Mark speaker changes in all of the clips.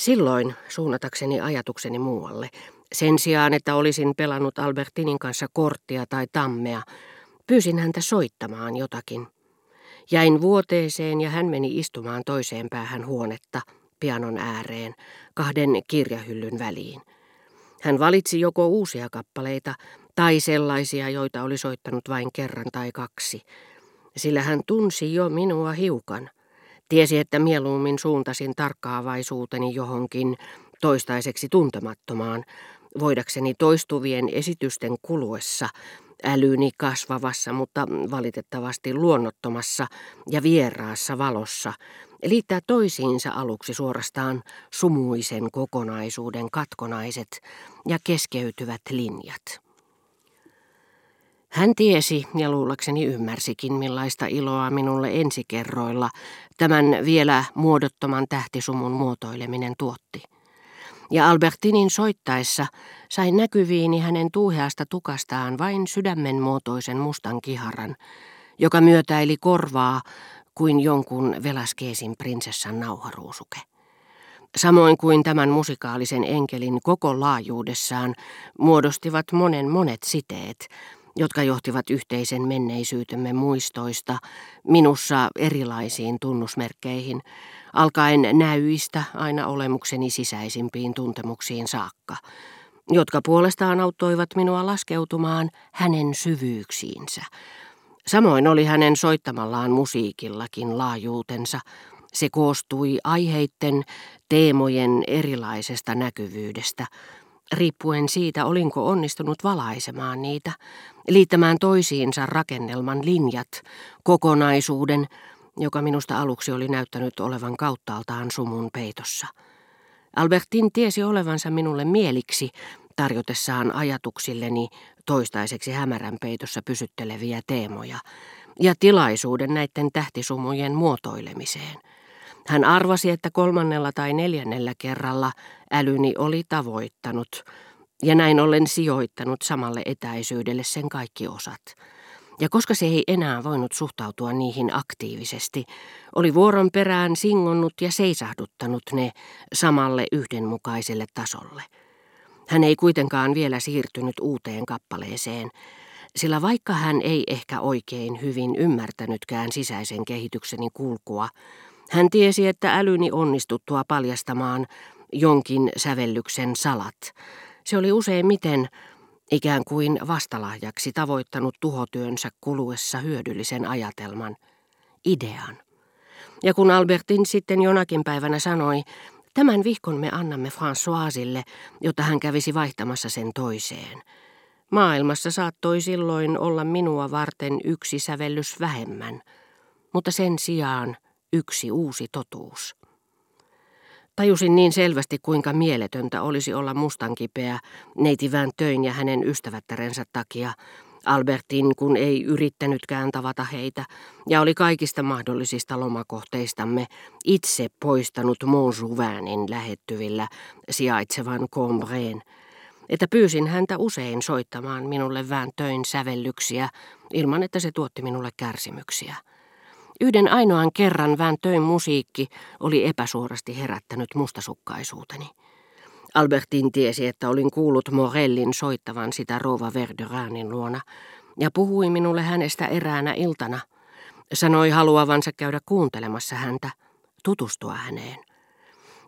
Speaker 1: Silloin, suunnatakseni ajatukseni muualle, sen sijaan, että olisin pelannut Albertinin kanssa korttia tai tammea, pyysin häntä soittamaan jotakin. Jäin vuoteeseen ja hän meni istumaan toiseen päähän huonetta, pianon ääreen, kahden kirjahyllyn väliin. Hän valitsi joko uusia kappaleita tai sellaisia, joita oli soittanut vain kerran tai kaksi, sillä hän tunsi jo minua hiukan – Tiesi, että mieluummin suuntasin tarkkaavaisuuteni johonkin toistaiseksi tuntemattomaan, voidakseni toistuvien esitysten kuluessa älyni kasvavassa, mutta valitettavasti luonnottomassa ja vieraassa valossa liittää toisiinsa aluksi suorastaan sumuisen kokonaisuuden katkonaiset ja keskeytyvät linjat. Hän tiesi ja luullakseni ymmärsikin, millaista iloa minulle ensikerroilla tämän vielä muodottoman tähtisumun muotoileminen tuotti. Ja Albertinin soittaessa sain näkyviini hänen tuuheasta tukastaan vain sydämen muotoisen mustan kiharan, joka myötäili korvaa kuin jonkun Velaskeesin prinsessan nauharuusuke. Samoin kuin tämän musikaalisen enkelin koko laajuudessaan muodostivat monen monet siteet, jotka johtivat yhteisen menneisyytemme muistoista minussa erilaisiin tunnusmerkkeihin, alkaen näyistä aina olemukseni sisäisimpiin tuntemuksiin saakka, jotka puolestaan auttoivat minua laskeutumaan hänen syvyyksiinsä. Samoin oli hänen soittamallaan musiikillakin laajuutensa. Se koostui aiheitten, teemojen erilaisesta näkyvyydestä – riippuen siitä, olinko onnistunut valaisemaan niitä, liittämään toisiinsa rakennelman linjat, kokonaisuuden, joka minusta aluksi oli näyttänyt olevan kauttaaltaan sumun peitossa. Albertin tiesi olevansa minulle mieliksi tarjotessaan ajatuksilleni toistaiseksi hämärän peitossa pysytteleviä teemoja ja tilaisuuden näiden tähtisumujen muotoilemiseen – hän arvasi, että kolmannella tai neljännellä kerralla älyni oli tavoittanut ja näin ollen sijoittanut samalle etäisyydelle sen kaikki osat. Ja koska se ei enää voinut suhtautua niihin aktiivisesti, oli vuoron perään singonnut ja seisahduttanut ne samalle yhdenmukaiselle tasolle. Hän ei kuitenkaan vielä siirtynyt uuteen kappaleeseen, sillä vaikka hän ei ehkä oikein hyvin ymmärtänytkään sisäisen kehitykseni kulkua, hän tiesi, että älyni onnistuttua paljastamaan jonkin sävellyksen salat. Se oli useimmiten ikään kuin vastalahjaksi tavoittanut tuhotyönsä kuluessa hyödyllisen ajatelman, idean. Ja kun Albertin sitten jonakin päivänä sanoi, tämän vihkon me annamme Françoisille, jotta hän kävisi vaihtamassa sen toiseen. Maailmassa saattoi silloin olla minua varten yksi sävellys vähemmän, mutta sen sijaan – yksi uusi totuus. Tajusin niin selvästi, kuinka mieletöntä olisi olla mustankipeä neitivään töin ja hänen ystävättärensä takia, Albertin, kun ei yrittänytkään tavata heitä ja oli kaikista mahdollisista lomakohteistamme itse poistanut Montjouvainin lähettyvillä sijaitsevan Combreen, että pyysin häntä usein soittamaan minulle vääntöin sävellyksiä ilman, että se tuotti minulle kärsimyksiä. Yhden ainoan kerran vääntöin musiikki oli epäsuorasti herättänyt mustasukkaisuuteni. Albertin tiesi, että olin kuullut Morellin soittavan sitä Rova Verderanin luona, ja puhui minulle hänestä eräänä iltana. Sanoi haluavansa käydä kuuntelemassa häntä, tutustua häneen.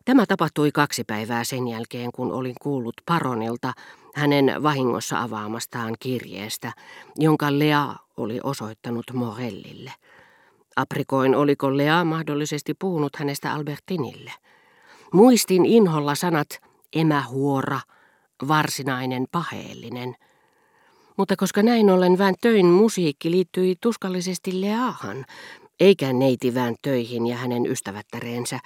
Speaker 1: Tämä tapahtui kaksi päivää sen jälkeen, kun olin kuullut Paronilta hänen vahingossa avaamastaan kirjeestä, jonka Lea oli osoittanut Morellille. Aprikoin, oliko Lea mahdollisesti puhunut hänestä Albertinille. Muistin inholla sanat emähuora, varsinainen paheellinen. Mutta koska näin ollen töin musiikki liittyi tuskallisesti Leahan, eikä neiti töihin ja hänen ystävättäreensä,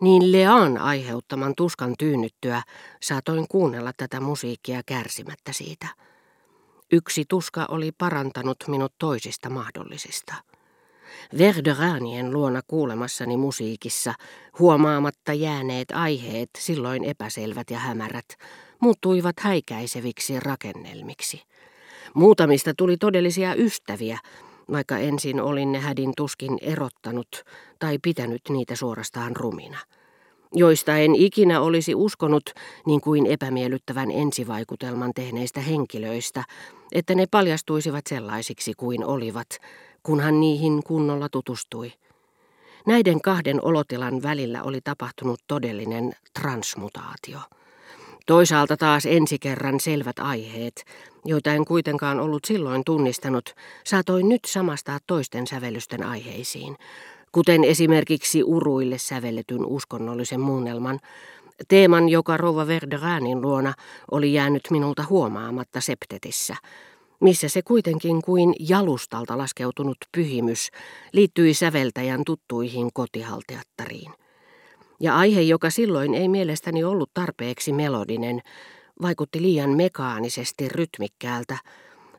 Speaker 1: niin Lean aiheuttaman tuskan tyynnyttyä saatoin kuunnella tätä musiikkia kärsimättä siitä. Yksi tuska oli parantanut minut toisista mahdollisista. Verderanien luona kuulemassani musiikissa huomaamatta jääneet aiheet, silloin epäselvät ja hämärät, muuttuivat häikäiseviksi rakennelmiksi. Muutamista tuli todellisia ystäviä, vaikka ensin olin ne hädin tuskin erottanut tai pitänyt niitä suorastaan rumina. joista en ikinä olisi uskonut, niin kuin epämiellyttävän ensivaikutelman tehneistä henkilöistä, että ne paljastuisivat sellaisiksi kuin olivat, kunhan niihin kunnolla tutustui. Näiden kahden olotilan välillä oli tapahtunut todellinen transmutaatio. Toisaalta taas ensi kerran selvät aiheet, joita en kuitenkaan ollut silloin tunnistanut, saatoin nyt samastaa toisten sävellysten aiheisiin, kuten esimerkiksi uruille sävelletyn uskonnollisen muunnelman, teeman, joka Rova Verderanin luona oli jäänyt minulta huomaamatta septetissä, missä se kuitenkin kuin jalustalta laskeutunut pyhimys liittyi säveltäjän tuttuihin kotihalteattariin. Ja aihe, joka silloin ei mielestäni ollut tarpeeksi melodinen, vaikutti liian mekaanisesti rytmikkäältä.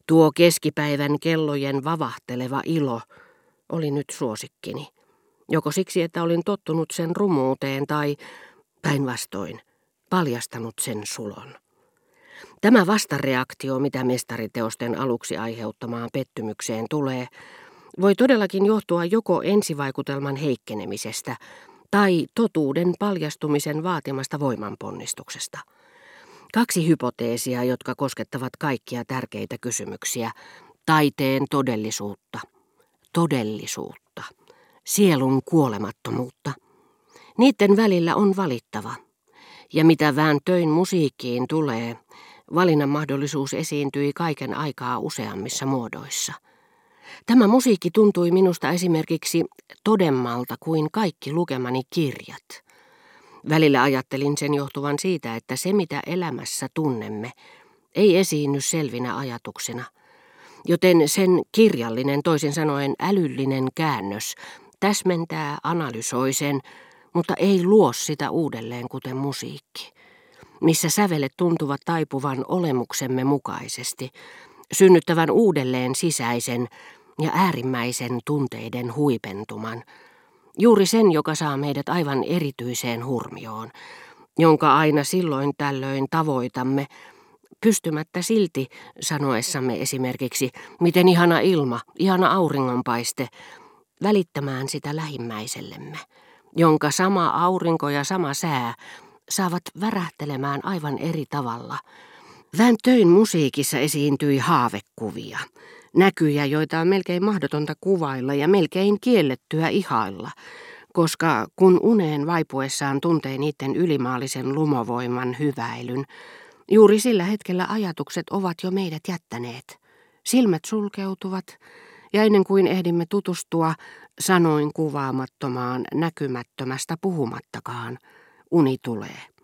Speaker 1: Tuo keskipäivän kellojen vavahteleva ilo oli nyt suosikkini. Joko siksi, että olin tottunut sen rumuuteen tai päinvastoin paljastanut sen sulon. Tämä vastareaktio, mitä mestariteosten aluksi aiheuttamaan pettymykseen tulee, voi todellakin johtua joko ensivaikutelman heikkenemisestä tai totuuden paljastumisen vaatimasta voimanponnistuksesta. Kaksi hypoteesia, jotka koskettavat kaikkia tärkeitä kysymyksiä. Taiteen todellisuutta. Todellisuutta. Sielun kuolemattomuutta. Niiden välillä on valittava. Ja mitä vääntöin musiikkiin tulee, valinnan mahdollisuus esiintyi kaiken aikaa useammissa muodoissa. Tämä musiikki tuntui minusta esimerkiksi todemmalta kuin kaikki lukemani kirjat. Välillä ajattelin sen johtuvan siitä, että se mitä elämässä tunnemme ei esiinny selvinä ajatuksina, joten sen kirjallinen, toisin sanoen älyllinen käännös täsmentää, analysoi sen, mutta ei luo sitä uudelleen kuten musiikki, missä sävelet tuntuvat taipuvan olemuksemme mukaisesti, synnyttävän uudelleen sisäisen ja äärimmäisen tunteiden huipentuman, juuri sen, joka saa meidät aivan erityiseen hurmioon, jonka aina silloin tällöin tavoitamme, pystymättä silti sanoessamme esimerkiksi, miten ihana ilma, ihana auringonpaiste, välittämään sitä lähimmäisellemme, jonka sama aurinko ja sama sää saavat värähtelemään aivan eri tavalla. Van Töin musiikissa esiintyi haavekuvia, näkyjä, joita on melkein mahdotonta kuvailla ja melkein kiellettyä ihailla, koska kun uneen vaipuessaan tuntee niiden ylimaallisen lumovoiman hyväilyn, juuri sillä hetkellä ajatukset ovat jo meidät jättäneet. Silmät sulkeutuvat, ja ennen kuin ehdimme tutustua sanoin kuvaamattomaan näkymättömästä puhumattakaan, uni tulee.